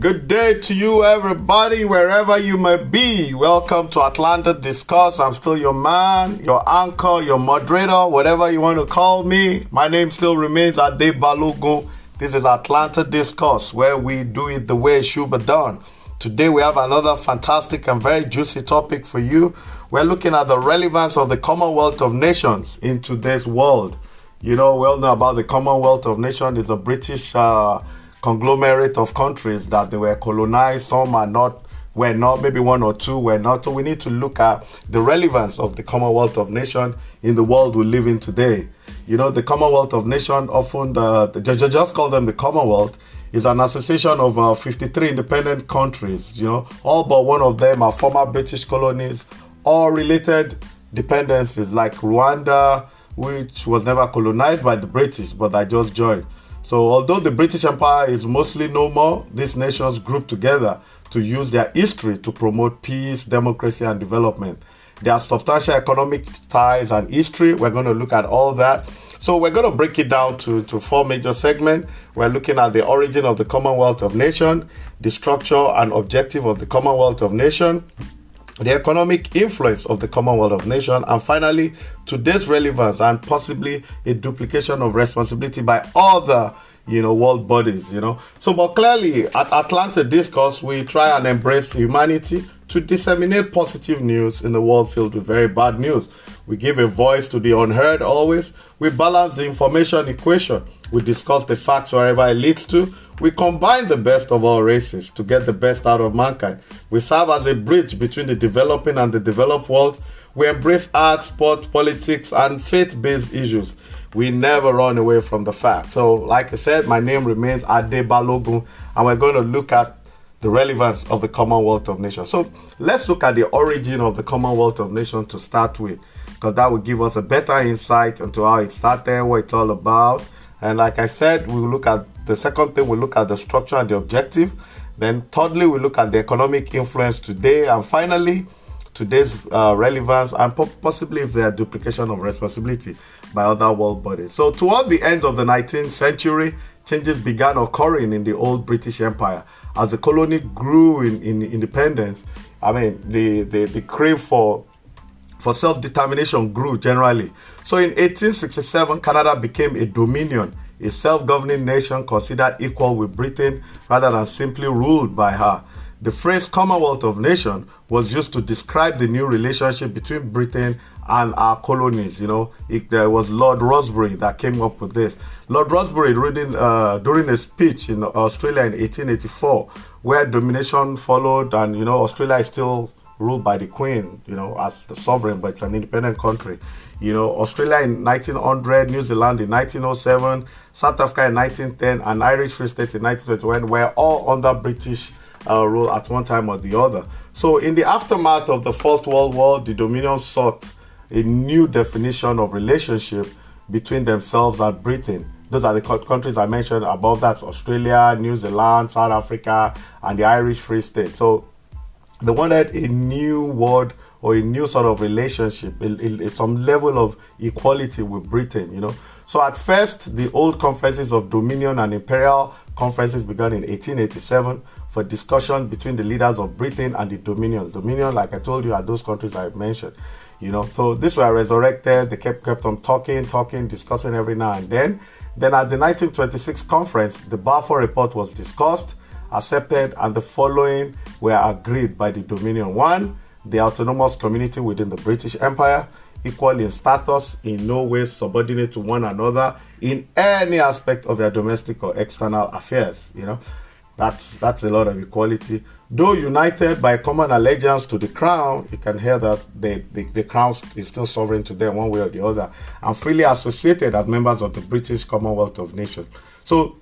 Good day to you, everybody, wherever you may be. Welcome to Atlanta Discuss. I'm still your man, your anchor, your moderator, whatever you want to call me. My name still remains Ade Balogun. This is Atlanta Discuss, where we do it the way it should be done. Today, we have another fantastic and very juicy topic for you. We're looking at the relevance of the Commonwealth of Nations in today's world. You know, we all know about the Commonwealth of Nations. It's a British. Uh, conglomerate of countries that they were colonized. Some are not, were not, maybe one or two were not. So we need to look at the relevance of the Commonwealth of Nations in the world we live in today. You know, the Commonwealth of Nations, often the, the just call them the Commonwealth, is an association of uh, 53 independent countries. You know, all but one of them are former British colonies or related dependencies like Rwanda, which was never colonized by the British, but I just joined. So, although the British Empire is mostly no more, these nations group together to use their history to promote peace, democracy, and development. There are substantial economic ties and history. We're going to look at all that. So, we're going to break it down to, to four major segments. We're looking at the origin of the Commonwealth of Nations, the structure and objective of the Commonwealth of Nations, the economic influence of the Commonwealth of Nations, and finally, today's relevance and possibly a duplication of responsibility by other you know world bodies you know. So but clearly at atlanta discourse we try and embrace humanity to disseminate positive news in the world filled with very bad news. We give a voice to the unheard always. We balance the information equation we discuss the facts wherever it leads to we combine the best of all races to get the best out of mankind. We serve as a bridge between the developing and the developed world. We embrace art, sport, politics, and faith based issues. We never run away from the fact. So, like I said, my name remains Ade Balogun, and we're going to look at the relevance of the Commonwealth of Nations. So, let's look at the origin of the Commonwealth of Nations to start with, because that will give us a better insight into how it started, what it's all about. And like I said, we will look at the second thing, we look at the structure and the objective. Then, thirdly, we look at the economic influence today. And finally, today's uh, relevance and po- possibly if there are duplication of responsibility by other world bodies. So, toward the end of the 19th century, changes began occurring in the old British Empire as the colony grew in, in independence. I mean, the, the, the crave for for self-determination grew generally. So in 1867, Canada became a dominion a self governing nation considered equal with Britain rather than simply ruled by her. The phrase Commonwealth of Nations was used to describe the new relationship between Britain and our colonies. You know, it, there was Lord Rosebery that came up with this. Lord Rosebery, reading, uh, during a speech in Australia in 1884, where domination followed, and you know, Australia is still ruled by the Queen, you know, as the sovereign, but it's an independent country. You know, Australia in 1900, New Zealand in 1907, South Africa in 1910, and Irish Free State in 1921 were all under British uh, rule at one time or the other. So, in the aftermath of the First World War, the Dominion sought a new definition of relationship between themselves and Britain. Those are the countries I mentioned above that Australia, New Zealand, South Africa, and the Irish Free State. So, they wanted a new world or a new sort of relationship, some level of equality with Britain, you know. So at first, the old conferences of Dominion and Imperial conferences began in 1887 for discussion between the leaders of Britain and the Dominion. Dominion, like I told you, are those countries I've mentioned, you know. So these were resurrected. They kept kept on talking, talking, discussing every now and then. Then at the 1926 conference, the Balfour Report was discussed, accepted, and the following were agreed by the Dominion. One, the autonomous community within the British Empire, equal in status, in no way subordinate to one another in any aspect of their domestic or external affairs. You know, that's that's a lot of equality. Though united by common allegiance to the crown, you can hear that the, the, the crown is still sovereign to them one way or the other, and freely associated as members of the British Commonwealth of Nations. So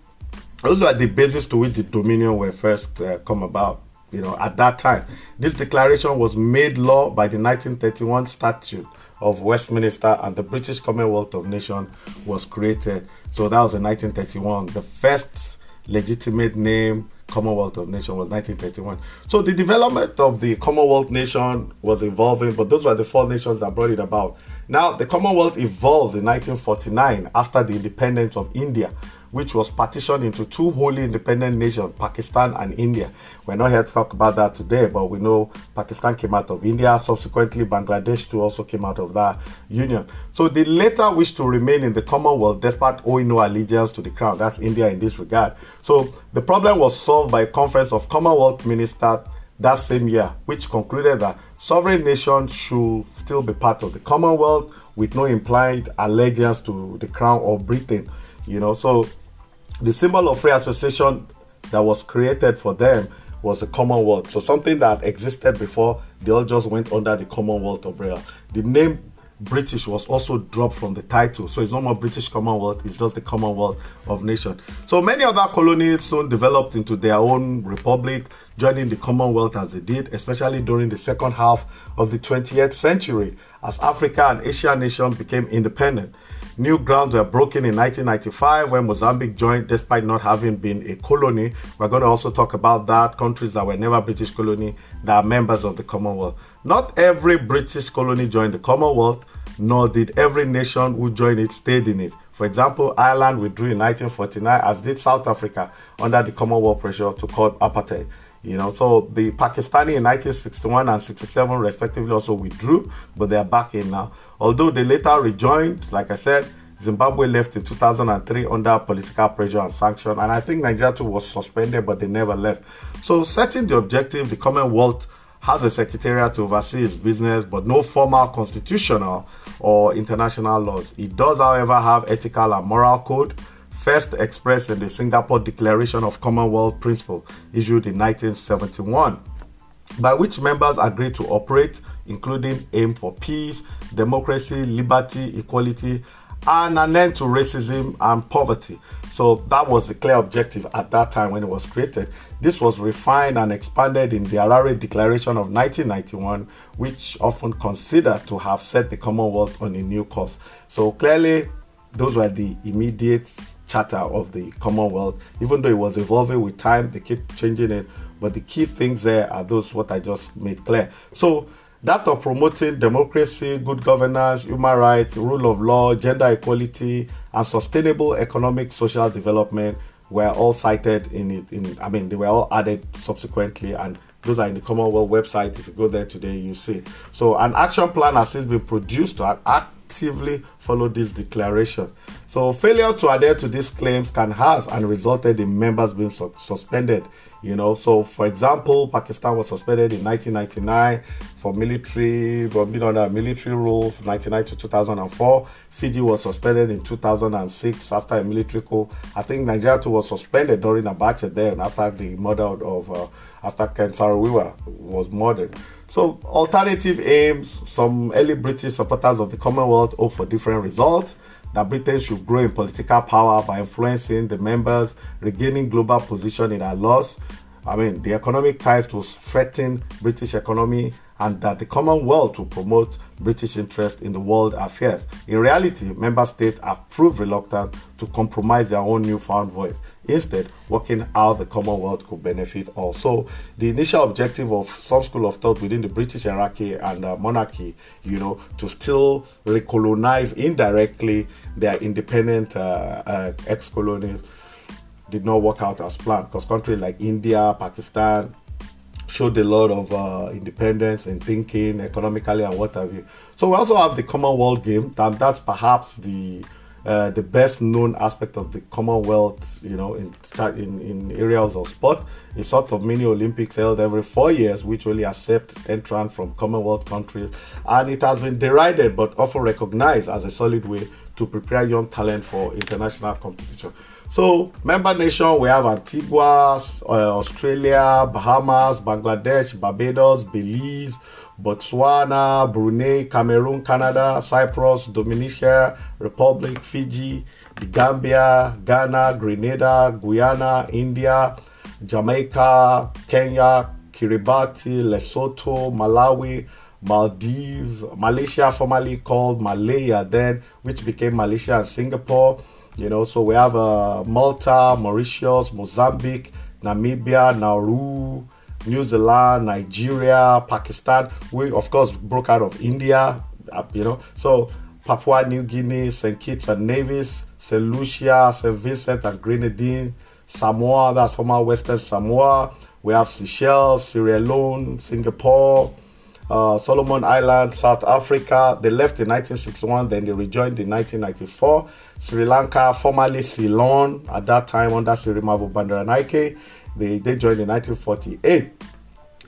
those are the basis to which the Dominion were first uh, come about you know, at that time. This declaration was made law by the 1931 Statute of Westminster and the British Commonwealth of Nations was created. So that was in 1931. The first legitimate name Commonwealth of Nations was 1931. So the development of the Commonwealth nation was evolving, but those were the four nations that brought it about. Now, the Commonwealth evolved in 1949 after the independence of India, which was partitioned into two wholly independent nations, Pakistan and India. We're not here to talk about that today, but we know Pakistan came out of India. Subsequently, Bangladesh too also came out of that union. So they later wished to remain in the Commonwealth despite owing no allegiance to the crown. That's India in this regard. So the problem was solved by a conference of Commonwealth ministers that same year, which concluded that sovereign nations should still be part of the Commonwealth with no implied allegiance to the crown or Britain. You know, so the symbol of free association that was created for them was the Commonwealth. So something that existed before, they all just went under the Commonwealth umbrella. The name British was also dropped from the title. So it's no more British Commonwealth, it's just the Commonwealth of Nations. So many other colonies soon developed into their own republic, joining the Commonwealth as they did, especially during the second half of the 20th century as Africa and Asia nations became independent. New grounds were broken in 1995 when Mozambique joined despite not having been a colony. We're going to also talk about that. Countries that were never British colony that are members of the Commonwealth. Not every British colony joined the Commonwealth, nor did every nation who joined it stayed in it. For example, Ireland withdrew in 1949, as did South Africa under the Commonwealth pressure to curb apartheid. You know, so the Pakistani in 1961 and 67 respectively also withdrew, but they are back in now. Although they later rejoined, like I said, Zimbabwe left in 2003 under political pressure and sanction, and I think Nigeria too was suspended, but they never left. So, setting the objective, the Commonwealth has a secretariat to oversee its business, but no formal constitutional or international laws. It does, however, have ethical and moral code first expressed in the Singapore Declaration of Commonwealth Principle issued in 1971, by which members agree to operate, including aim for peace, democracy, liberty, equality, and an end to racism and poverty. So that was the clear objective at that time when it was created. This was refined and expanded in the Harare Declaration of 1991, which often considered to have set the Commonwealth on a new course. So clearly, those were the immediate charter of the Commonwealth. Even though it was evolving with time, they keep changing it. But the key things there are those what I just made clear. So that of promoting democracy, good governance, human rights, rule of law, gender equality, and sustainable economic social development were all cited in it. In I mean, they were all added subsequently, and those are in the Commonwealth website. If you go there today, you see. So an action plan has since been produced to act actively follow this declaration. So failure to adhere to these claims can has and resulted in members being su- suspended. You know, so for example, Pakistan was suspended in 1999 for military, for being under military rule from 1999 to 2004. Fiji was suspended in 2006 after a military coup. I think Nigeria too was suspended during a Abacha then after the murder of uh, after Ken Saro-Wiwa was murdered. So, alternative aims, some early British supporters of the Commonwealth hope for different results. That Britain should grow in political power by influencing the members, regaining global position in our laws. I mean, the economic ties to strengthen British economy and that the Commonwealth will promote British interest in the world affairs. In reality, member states have proved reluctant to compromise their own newfound voice, instead, working how the Commonwealth could benefit all. So, the initial objective of some school of thought within the British hierarchy and uh, monarchy, you know, to still recolonize indirectly their independent uh, uh, ex colonies did not work out as planned because countries like India, Pakistan, showed a lot of uh, independence and thinking economically and what have you. So we also have the Commonwealth game, and that's perhaps the uh, the best known aspect of the Commonwealth, you know, in, in, in areas of sport. A sort of mini Olympics held every four years, which only accept entrants from Commonwealth countries. And it has been derided but often recognized as a solid way to prepare young talent for international competition. So, member nation, we have Antigua, uh, Australia, Bahamas, Bangladesh, Barbados, Belize, Botswana, Brunei, Cameroon, Canada, Cyprus, Dominica Republic, Fiji, the Gambia, Ghana, Grenada, Guyana, India, Jamaica, Kenya, Kiribati, Lesotho, Malawi, Maldives, Malaysia, formerly called Malaya, then which became Malaysia and Singapore. You know, so we have uh, Malta, Mauritius, Mozambique, Namibia, Nauru, New Zealand, Nigeria, Pakistan. We, of course, broke out of India uh, you know. So Papua New Guinea, St. Kitts and Nevis, St. Lucia, St. Vincent and Grenadine, Samoa, that's former Western Samoa. We have Seychelles, Sierra Leone, Singapore, uh, Solomon Islands, South Africa. They left in 1961, then they rejoined in 1994. Sri Lanka, formerly Ceylon, at that time under Sirimavo Bandaranaike, they, they joined in 1948.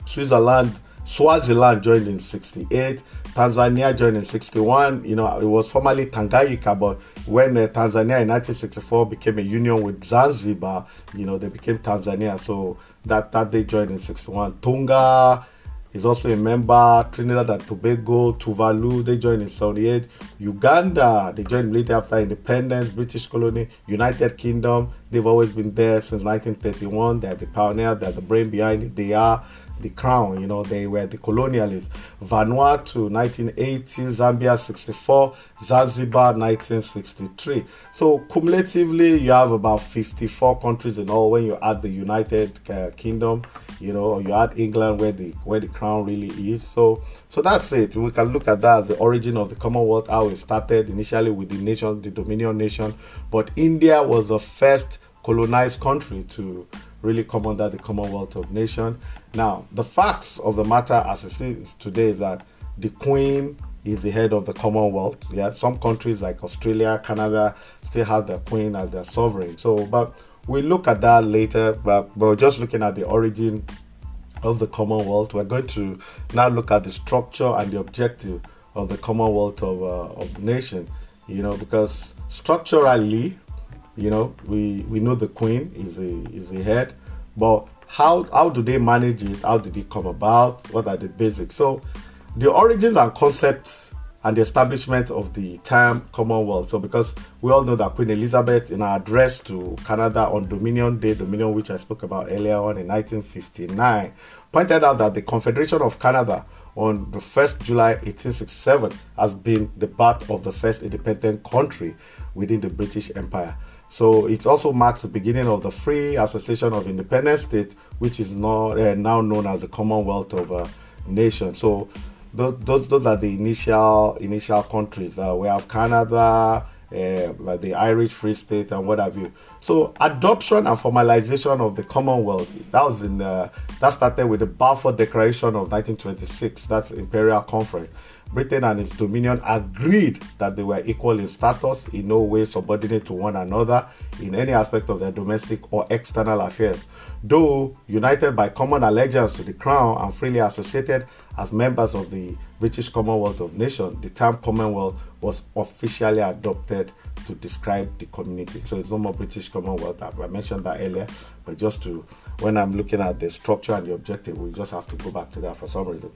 Switzerland, Swaziland joined in 68. Tanzania joined in 61. You know, it was formerly Tanganyika, but when uh, Tanzania in 1964 became a union with Zanzibar, you know, they became Tanzania. So that, that they joined in 61. Tonga, He's also a member, Trinidad and Tobago, Tuvalu, they joined in 78. Uganda, they joined later after independence, British colony, United Kingdom, they've always been there since 1931. They're the pioneer, they're the brain behind it. They are the crown, you know, they were the colonialists. Vanuatu 1980, Zambia 64, Zanzibar 1963. So cumulatively, you have about 54 countries in all when you add the United uh, Kingdom, you know, you add England where the where the crown really is. So so that's it. We can look at that as the origin of the Commonwealth, how it started initially with the nation, the Dominion nation, but India was the first colonized country to really come under the Commonwealth of Nations. Now, the facts of the matter as it is today is that the Queen is the head of the Commonwealth. Yeah, some countries like Australia, Canada still have their Queen as their sovereign. So, but we look at that later. But we're just looking at the origin of the Commonwealth. We're going to now look at the structure and the objective of the Commonwealth of, uh, of Nation. You know, because structurally, you know, we we know the Queen is a is the head, but how how do they manage it? How did it come about? What are the basics? So, the origins and concepts and the establishment of the term Commonwealth. So, because we all know that Queen Elizabeth, in her address to Canada on Dominion Day, Dominion, which I spoke about earlier on in 1959, pointed out that the Confederation of Canada on the 1st July 1867 has been the birth of the first independent country within the British Empire. So it also marks the beginning of the Free Association of Independent States, which is now, uh, now known as the Commonwealth of uh, Nations. So those, those, those are the initial initial countries. Uh, we have Canada, uh, like the Irish Free State, and what have you. So adoption and formalization of the Commonwealth that was in the, that started with the Balfour Declaration of 1926. That's Imperial Conference. Britain and its dominion agreed that they were equal in status, in no way subordinate to one another in any aspect of their domestic or external affairs. Though united by common allegiance to the crown and freely associated as members of the British Commonwealth of Nations, the term Commonwealth was officially adopted to describe the community. So it's no more British Commonwealth. I mentioned that earlier, but just to when I'm looking at the structure and the objective, we just have to go back to that for some reason.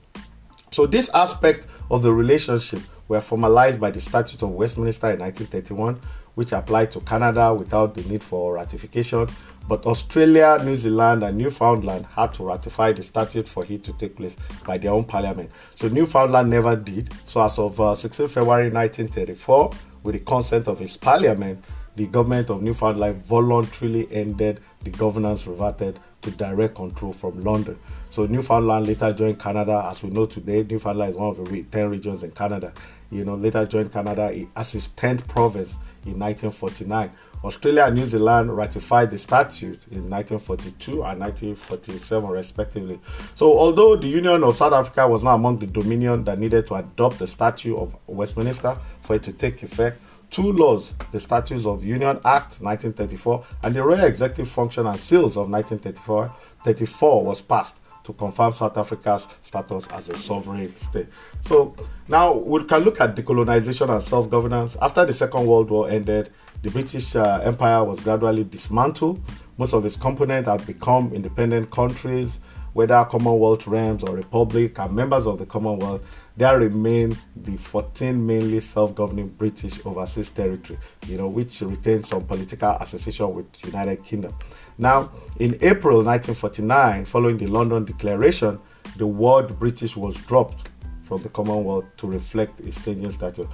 So this aspect of the relationship were formalized by the Statute of Westminster in 1931, which applied to Canada without the need for ratification. But Australia, New Zealand, and Newfoundland had to ratify the statute for it to take place by their own parliament. So Newfoundland never did. So as of uh, 16 February 1934, with the consent of its parliament, the government of Newfoundland voluntarily ended the governance reverted to direct control from London. So Newfoundland later joined Canada, as we know today. Newfoundland is one of the 10 regions in Canada. You know, later joined Canada as its 10th province in 1949. Australia and New Zealand ratified the statute in 1942 and 1947, respectively. So, although the Union of South Africa was not among the dominion that needed to adopt the Statute of Westminster for it to take effect, two laws, the Status of Union Act 1934 and the Royal Executive Function and Seals of 1934 34 was passed to confirm South Africa's status as a sovereign state. So now we can look at decolonization and self-governance. After the Second World War ended, the British uh, Empire was gradually dismantled. Most of its components have become independent countries, whether Commonwealth realms or republic, and members of the Commonwealth. There remain the 14 mainly self-governing British overseas territory, you know, which retains some political association with United Kingdom. Now, in April 1949, following the London Declaration, the word British was dropped from the Commonwealth to reflect its changing status.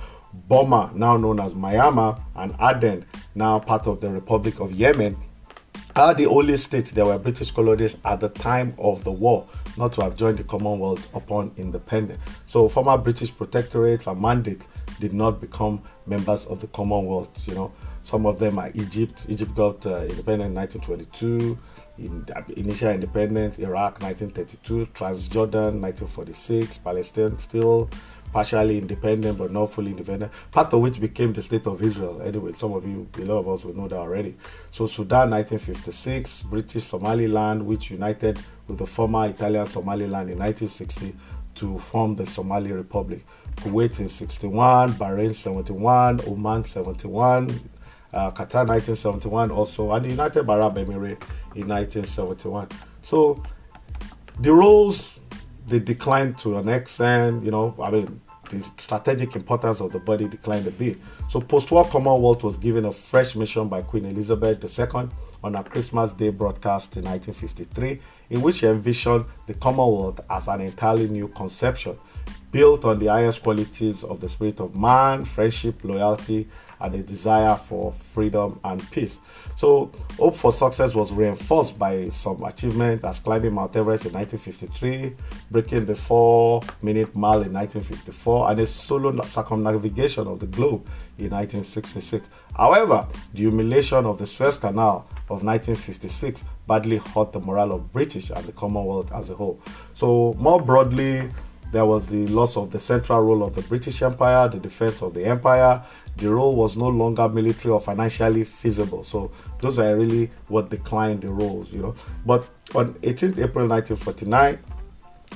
Burma, now known as Myanmar, and Aden, now part of the Republic of Yemen, are the only states that were British colonies at the time of the war. not to have joined the Commonwealth upon independence. So former British protectorates and mandates did not become members of the Commonwealth. You know, some of them are Egypt. Egypt got uh, independent in 1922. In initial independence, Iraq 1932, Transjordan 1946, Palestine still partially independent but not fully independent, part of which became the state of Israel. Anyway, some of you, a lot of us will know that already. So Sudan 1956, British Somaliland, which united with the former Italian Somaliland in 1960 to form the Somali Republic. Kuwait in 61, Bahrain 71, Oman 71, uh, Qatar 1971 also, and the United Arab Emirates in 1971. So the roles they declined to an extent, you know, I mean, the strategic importance of the body declined a bit. So post-war Commonwealth was given a fresh mission by Queen Elizabeth II on a Christmas Day broadcast in 1953, in which she envisioned the Commonwealth as an entirely new conception, built on the highest qualities of the spirit of man, friendship, loyalty, and a desire for freedom and peace. So, hope for success was reinforced by some achievement as climbing Mount Everest in 1953, breaking the four minute mile in 1954, and a solo circumnavigation of the globe in 1966. However, the humiliation of the Suez Canal of 1956 badly hurt the morale of British and the Commonwealth as a whole. So, more broadly, there was the loss of the central role of the British Empire, the defense of the empire. The role was no longer military or financially feasible. So those are really what declined the roles, you know. But on 18th April 1949,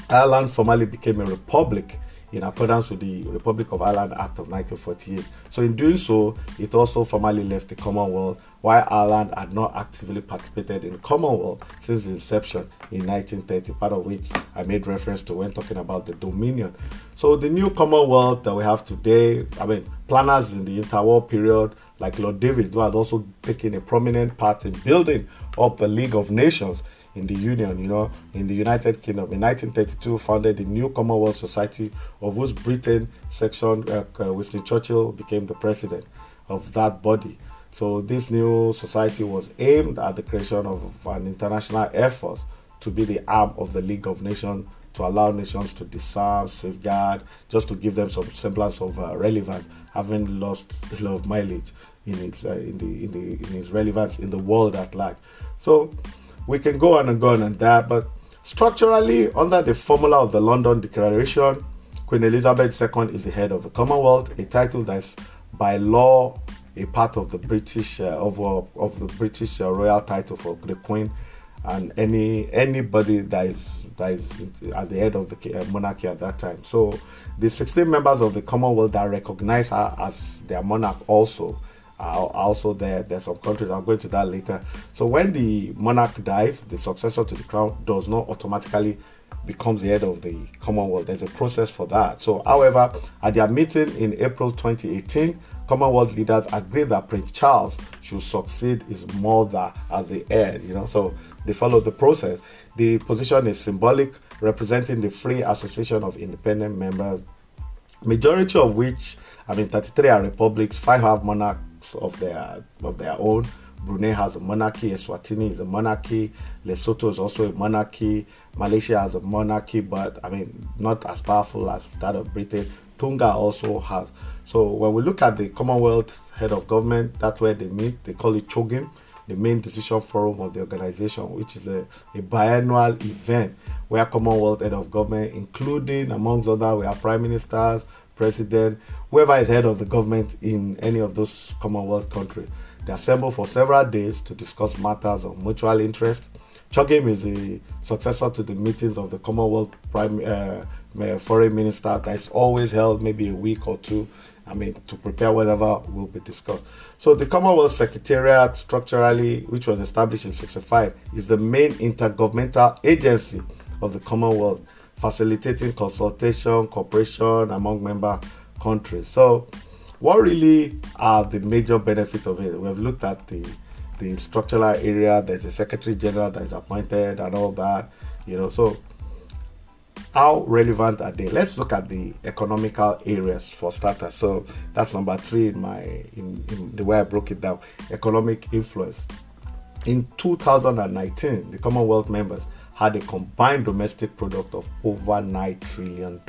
Ireland formally became a republic in accordance with the Republic of Ireland Act of 1948. So, in doing so, it also formally left the Commonwealth, while Ireland had not actively participated in the Commonwealth since the inception in 1930, part of which I made reference to when talking about the Dominion. So, the new Commonwealth that we have today, I mean, planners in the interwar period, like Lord Davies, who had also taken a prominent part in building up the League of Nations in the Union, you know, in the United Kingdom. In 1932, founded the New Commonwealth Society, of whose Britain section, uh, uh, Winston Churchill became the president of that body. So this new society was aimed at the creation of an international effort to be the arm of the League of Nations to allow nations to disarm, safeguard, just to give them some semblance of uh, relevance, having lost a lot of mileage in its uh, in the in the in its relevance in the world at large. So we can go on and go on and that, but structurally, under the formula of the London Declaration, Queen Elizabeth II is the head of the Commonwealth, a title that's by law a part of the British uh, of, of the British uh, royal title for the Queen, and any anybody that is that is at the head of the uh, monarchy at that time. So the 16 members of the Commonwealth that recognize her as their monarch also are also there. There's some countries, I'll go into that later. So when the monarch dies, the successor to the crown does not automatically becomes the head of the Commonwealth. There's a process for that. So, however, at their meeting in April 2018, Commonwealth leaders agreed that Prince Charles should succeed his mother as the heir. You know, so they followed the process. The position is symbolic, representing the free association of independent members, majority of which, I mean, 33 are republics, five have monarchs of their of their own. Brunei has a monarchy, Eswatini is a monarchy, Lesotho is also a monarchy, Malaysia has a monarchy, but I mean not as powerful as that of Britain. Tonga also has. So when we look at the Commonwealth head of government, that's where they meet. They call it CHOGM, the main decision forum of the organization, which is a, a biannual event where Commonwealth head of government, including amongst other, we have prime ministers, president, whoever is head of the government in any of those Commonwealth countries. They assemble for several days to discuss matters of mutual interest. CHOGM is the successor to the meetings of the Commonwealth Prime uh, Foreign Minister that is always held maybe a week or two. I mean, to prepare whatever will be discussed. So the Commonwealth Secretariat, structurally, which was established in 65, is the main intergovernmental agency of the Commonwealth, facilitating consultation, cooperation among member countries. So, what really are the major benefits of it? We've looked at the the structural area. There's a secretary general that is appointed and all that. You know, so how relevant are they? Let's look at the economical areas for starters. So that's number three in my in, in the way I broke it down. Economic influence. In 2019, the Commonwealth members had a combined domestic product of over $9 trillion.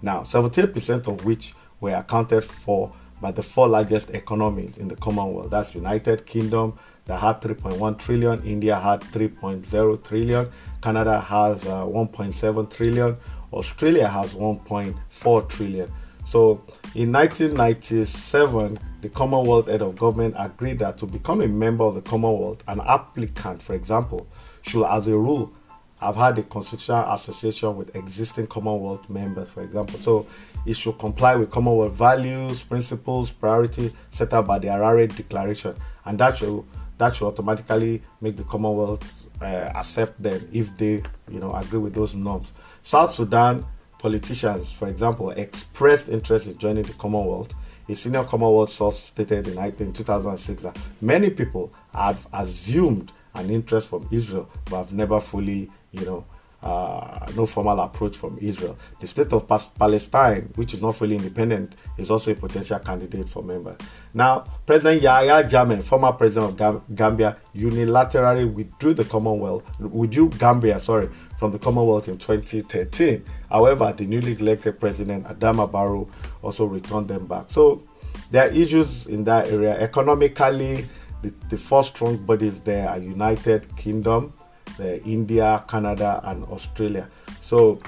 Now, 78% of which were accounted for by the four largest economies in the Commonwealth. That's United Kingdom that had 3.1 trillion, India had 3.0 trillion, Canada has uh, 1.7 trillion, Australia has 1.4 trillion. So in 1997, the Commonwealth Head of Government agreed that to become a member of the Commonwealth, an applicant, for example, should, as a rule, have had a constitutional association with existing Commonwealth members, for example. So it should comply with Commonwealth values, principles, priorities set out by the Harare Declaration, and that should that should automatically make the Commonwealth uh, accept them if they, you know, agree with those norms. South Sudan politicians, for example, expressed interest in joining the Commonwealth. A senior Commonwealth source stated in 2006 that many people have assumed an interest from Israel, but have never fully, you know, uh, no formal approach from Israel. The state of Palestine, which is not fully independent, is also a potential candidate for member. Now, President Yahya Jammeh, former president of Gambia, unilaterally withdrew the Commonwealth, withdrew Gambia, sorry, from the Commonwealth in 2013. However, the newly elected president Adama Barrow also returned them back. So there are issues in that area. Economically, the, the four strong bodies there are United Kingdom, Uh, India, Canada, and Australia. So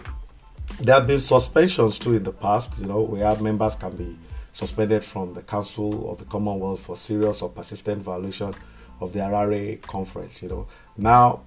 there have been suspensions too in the past, you know, where members can be suspended from the Council of the Commonwealth for serious or persistent violation of the Harare Conference, you know. Now,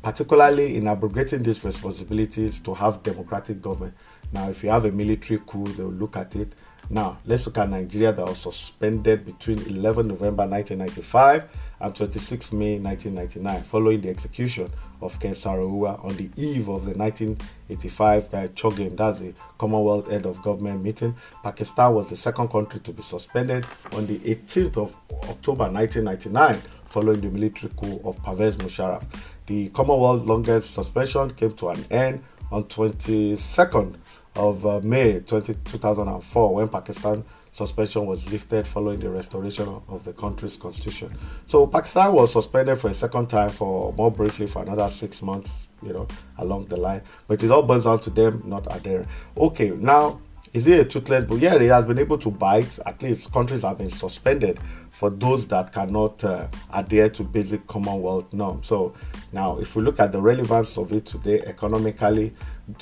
particularly in abrogating these responsibilities to have democratic government. Now, if you have a military coup, they'll look at it. Now, let's look at Nigeria that was suspended between 11 November 1995 and 26 May 1999, following the execution of Ken Saro-Wiwa on the eve of the 1985 uh, CHOGM, that's the Commonwealth Head of Government meeting. Pakistan was the second country to be suspended on the 18th of October 1999, following the military coup of Pervez Musharraf. The Commonwealth longest suspension came to an end on 22nd of uh, May 20, 2004 when Pakistan suspension was lifted following the restoration of the country's constitution. So Pakistan was suspended for a second time for more briefly for another six months, you know, along the line. But it all boils down to them not adhering. Okay, now is it a toothless but Yeah, it has been able to bite. At least countries have been suspended for those that cannot uh, adhere to basic Commonwealth norms. So now, if we look at the relevance of it today economically,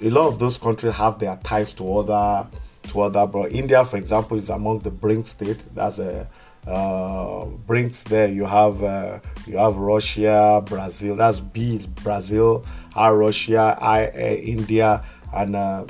a lot of those countries have their ties to other to other. But India, for example, is among the BRICS state. That's a uh, BRICS. There you have uh, you have Russia, Brazil. That's B is Brazil, R Russia, I uh, India, and uh,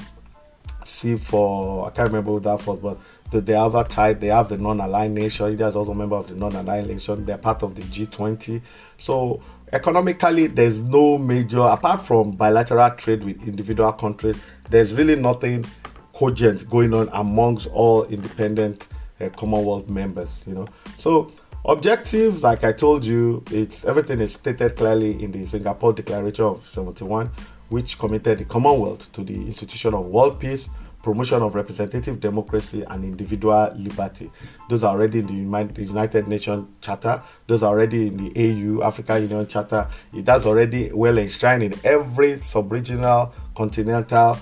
C for I can't remember that for, but the, the other tie. they have the non-aligned nation. India is also a member of the non-aligned nation. They're part of the G20. So economically, there's no major apart from bilateral trade with individual countries. There's really nothing cogent going on amongst all independent uh, Commonwealth members. You know, so objectives, like I told you, it's everything is stated clearly in the Singapore Declaration of 71, which committed the Commonwealth to the institution of world peace promotion of representative democracy and individual liberty. Those are already in the United Nations Charter. Those are already in the AU, African Union Charter. That's already well enshrined in every sub-regional, continental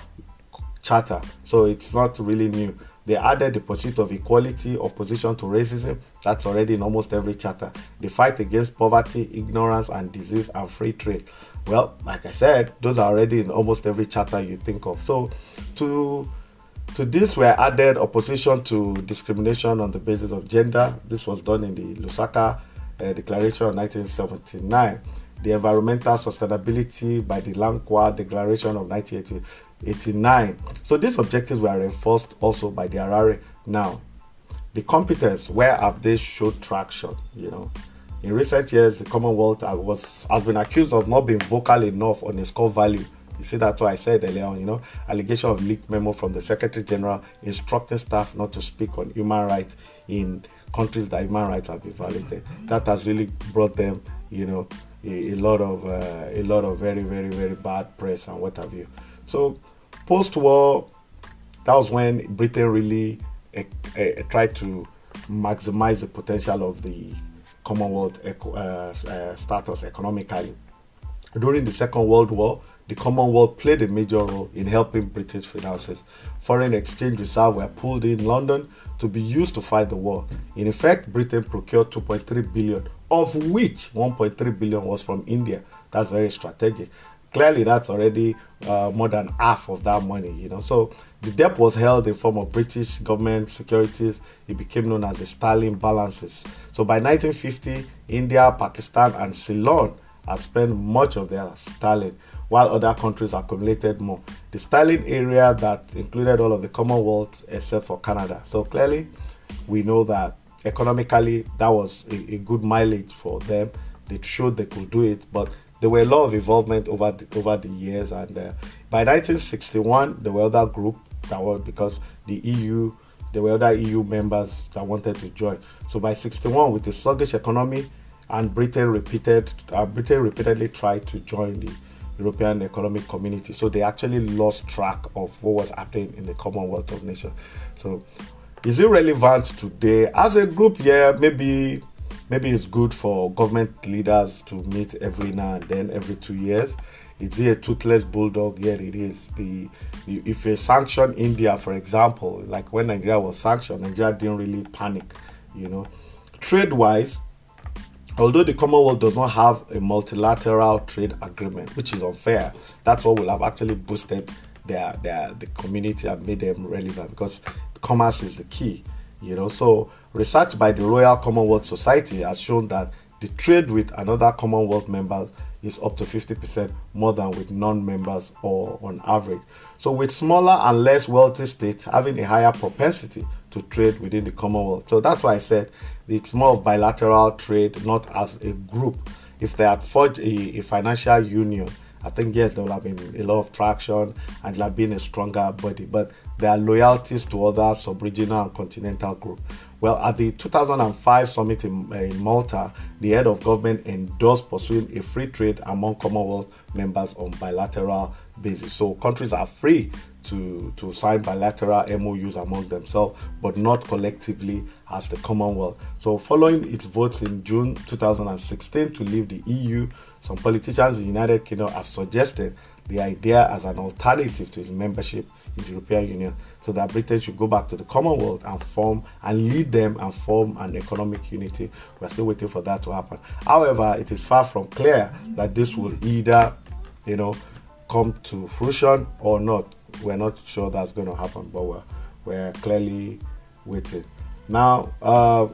charter. So it's not really new. They added the pursuit of equality, opposition to racism. That's already in almost every charter. The fight against poverty, ignorance, and disease, and free trade. Well, like I said, those are already in almost every charter you think of. So, to to this were added opposition to discrimination on the basis of gender. This was done in the Lusaka uh, Declaration of 1979. The environmental sustainability by the Langkawi Declaration of 1989. So these objectives were reinforced also by the Harare. Now, the competence, where have they showed traction? You know, in recent years, the Commonwealth was has been accused of not being vocal enough on its core value you see, that's why I said earlier on, you know, allegation of leaked memo from the Secretary General instructing staff not to speak on human rights in countries that human rights have been violated. That has really brought them, you know, a, a lot of uh, a lot of very very very bad press and what have you. So post-war, that was when Britain really uh, uh, tried to maximize the potential of the Commonwealth uh, uh, status economically During the Second World War, the Commonwealth played a major role in helping British finances. Foreign exchange reserves were pulled in London to be used to fight the war. In effect, Britain procured 2.3 billion, of which 1.3 billion was from India. That's very strategic. Clearly, that's already uh, more than half of that money, you know. So the debt was held in form of British government securities. It became known as the sterling balances. So by 1950, India, Pakistan, and Ceylon had spent much of their sterling, while other countries accumulated more. The sterling area that included all of the Commonwealth except for Canada. So clearly, we know that economically that was a, a good mileage for them. They showed they could do it, but there were a lot of involvement over the, over the years. And uh, by 1961, there were other group that were because the EU, there were other EU members that wanted to join. So by 61, with the sluggish economy, and Britain repeated, uh, Britain repeatedly tried to join the European Economic Community. So they actually lost track of what was happening in the Commonwealth of Nations. So is it relevant today as a group? Yeah, maybe maybe it's good for government leaders to meet every now and then, every two years. Is it a toothless bulldog? Yeah, it is. The, if you sanction India, for example, like when Nigeria was sanctioned, Nigeria didn't really panic, you know. Trade wise, although the Commonwealth does not have a multilateral trade agreement, which is unfair, that's what will have actually boosted their, their the community and made them relevant because commerce is the key. You know, so research by the Royal Commonwealth Society has shown that the trade with another Commonwealth member is up to 50% more than with non-members or on average. So with smaller and less wealthy states having a higher propensity to trade within the Commonwealth. So that's why I said it's more bilateral trade, not as a group. If they had forged a, a financial union, I think yes, there would have been a lot of traction and there have been a stronger body. But there are loyalties to other sub-regional and continental groups. Well, at the 2005 summit in, uh, in, Malta, the head of government endorsed pursuing a free trade among Commonwealth members on bilateral basis. So countries are free to, to sign bilateral MOUs among themselves, but not collectively as the Commonwealth. So following its votes in June 2016 to leave the EU, some politicians in the United Kingdom have suggested the idea as an alternative to its membership in the European Union so that Britain should go back to the Commonwealth and form and lead them and form an economic unity. We're still waiting for that to happen. However, it is far from clear that this will either, you know, come to fruition or not. We're not sure that's going to happen, but we're, we're clearly waiting. Now, uh,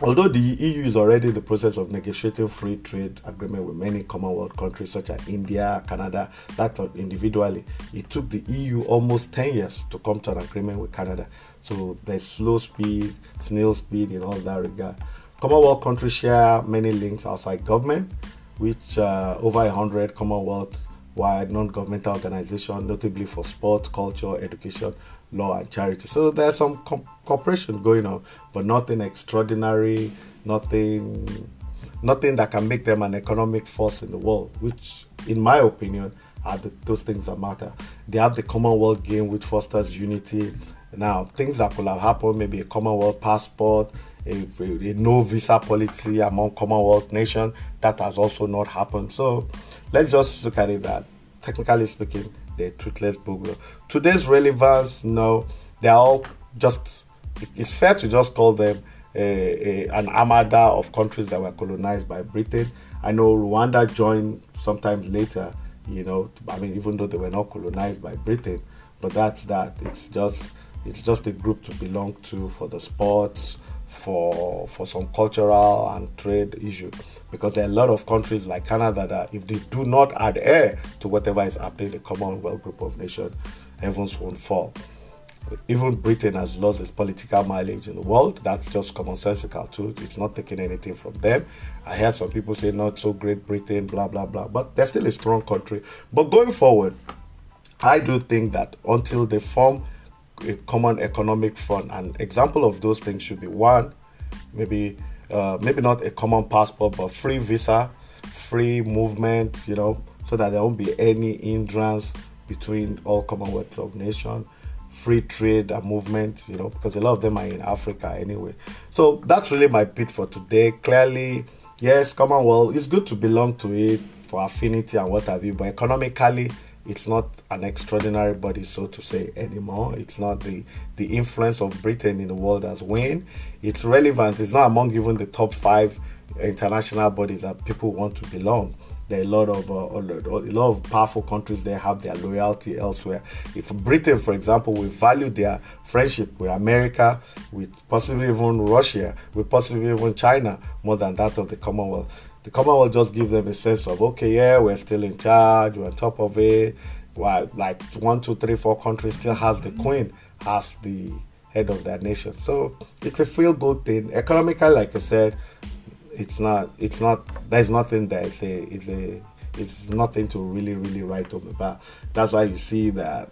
Although the EU is already in the process of negotiating free trade agreement with many Commonwealth countries such as India, Canada, that individually, it took the EU almost 10 years to come to an agreement with Canada. So there's slow speed, snail speed in all that regard. Commonwealth countries share many links outside government, which uh, over 100 Commonwealth wide non-governmental organization, notably for sport, culture, education, law and charity. So there's some co- cooperation going on, but nothing extraordinary, nothing, nothing that can make them an economic force in the world. Which, in my opinion, are the, those things that matter. They have the Commonwealth game, which fosters unity. Now, things that could have happened, maybe a Commonwealth passport, a, a, a no visa policy among Commonwealth nations, that has also not happened. So let's just look at it that, technically speaking, they're toothless bugler. Today's relevance, no, they're all just, it's fair to just call them a, a, an armada of countries that were colonized by Britain. I know Rwanda joined sometimes later, you know, I mean, even though they were not colonized by Britain, but that's that. It's just, it's just a group to belong to for the sports, for for some cultural and trade issues because there are a lot of countries like Canada that if they do not adhere to whatever is happening in the Commonwealth group of nations, heavens won't fall. Even Britain has lost its political mileage in the world. That's just commonsensical too. It's not taking anything from them. I hear some people say not so great Britain, blah blah blah, but they're still a strong country. But going forward, I do think that until they form a common economic fund. An example of those things should be one, maybe uh, maybe not a common passport, but free visa, free movement, you know, so that there won't be any hindrance between all Commonwealth of nations, free trade and movement, you know, because a lot of them are in Africa anyway. So that's really my pitch for today. Clearly, yes, Commonwealth, it's good to belong to it. for affinity and what have you. But economically, it's not an extraordinary body, so to say, anymore. It's not the the influence of Britain in the world has waned. Its relevance is not among even the top five international bodies that people want to belong. There are a lot of uh, a lot of powerful countries they have their loyalty elsewhere. If Britain, for example, we value their friendship with America, with possibly even Russia, with possibly even China more than that of the Commonwealth the Commonwealth just gives them a sense of okay, yeah, we're still in charge, we're on top of it. Well, like one, two, three, four countries still has the Queen as the head of that nation. So it's a feel good thing. Economically, like I said, it's not it's not there's nothing there. It's a it's a it's nothing to really, really write home about. That's why you see that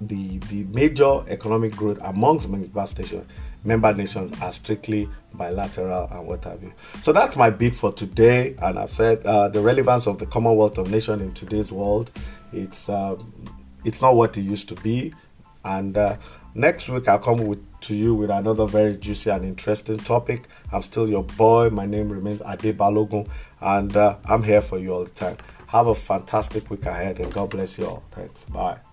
the the major economic growth amongst manifestation member nations are strictly bilateral and what have you. So that's my bit for today, and I've said uh, the relevance of the Commonwealth of Nations in today's world. It's um, it's not what it used to be, and uh, next week I'll come with to you with another very juicy and interesting topic. I'm still your boy. My name remains Ade Balogun, and uh, I'm here for you all the time. Have a fantastic week ahead, and God bless you all. Thanks. Bye.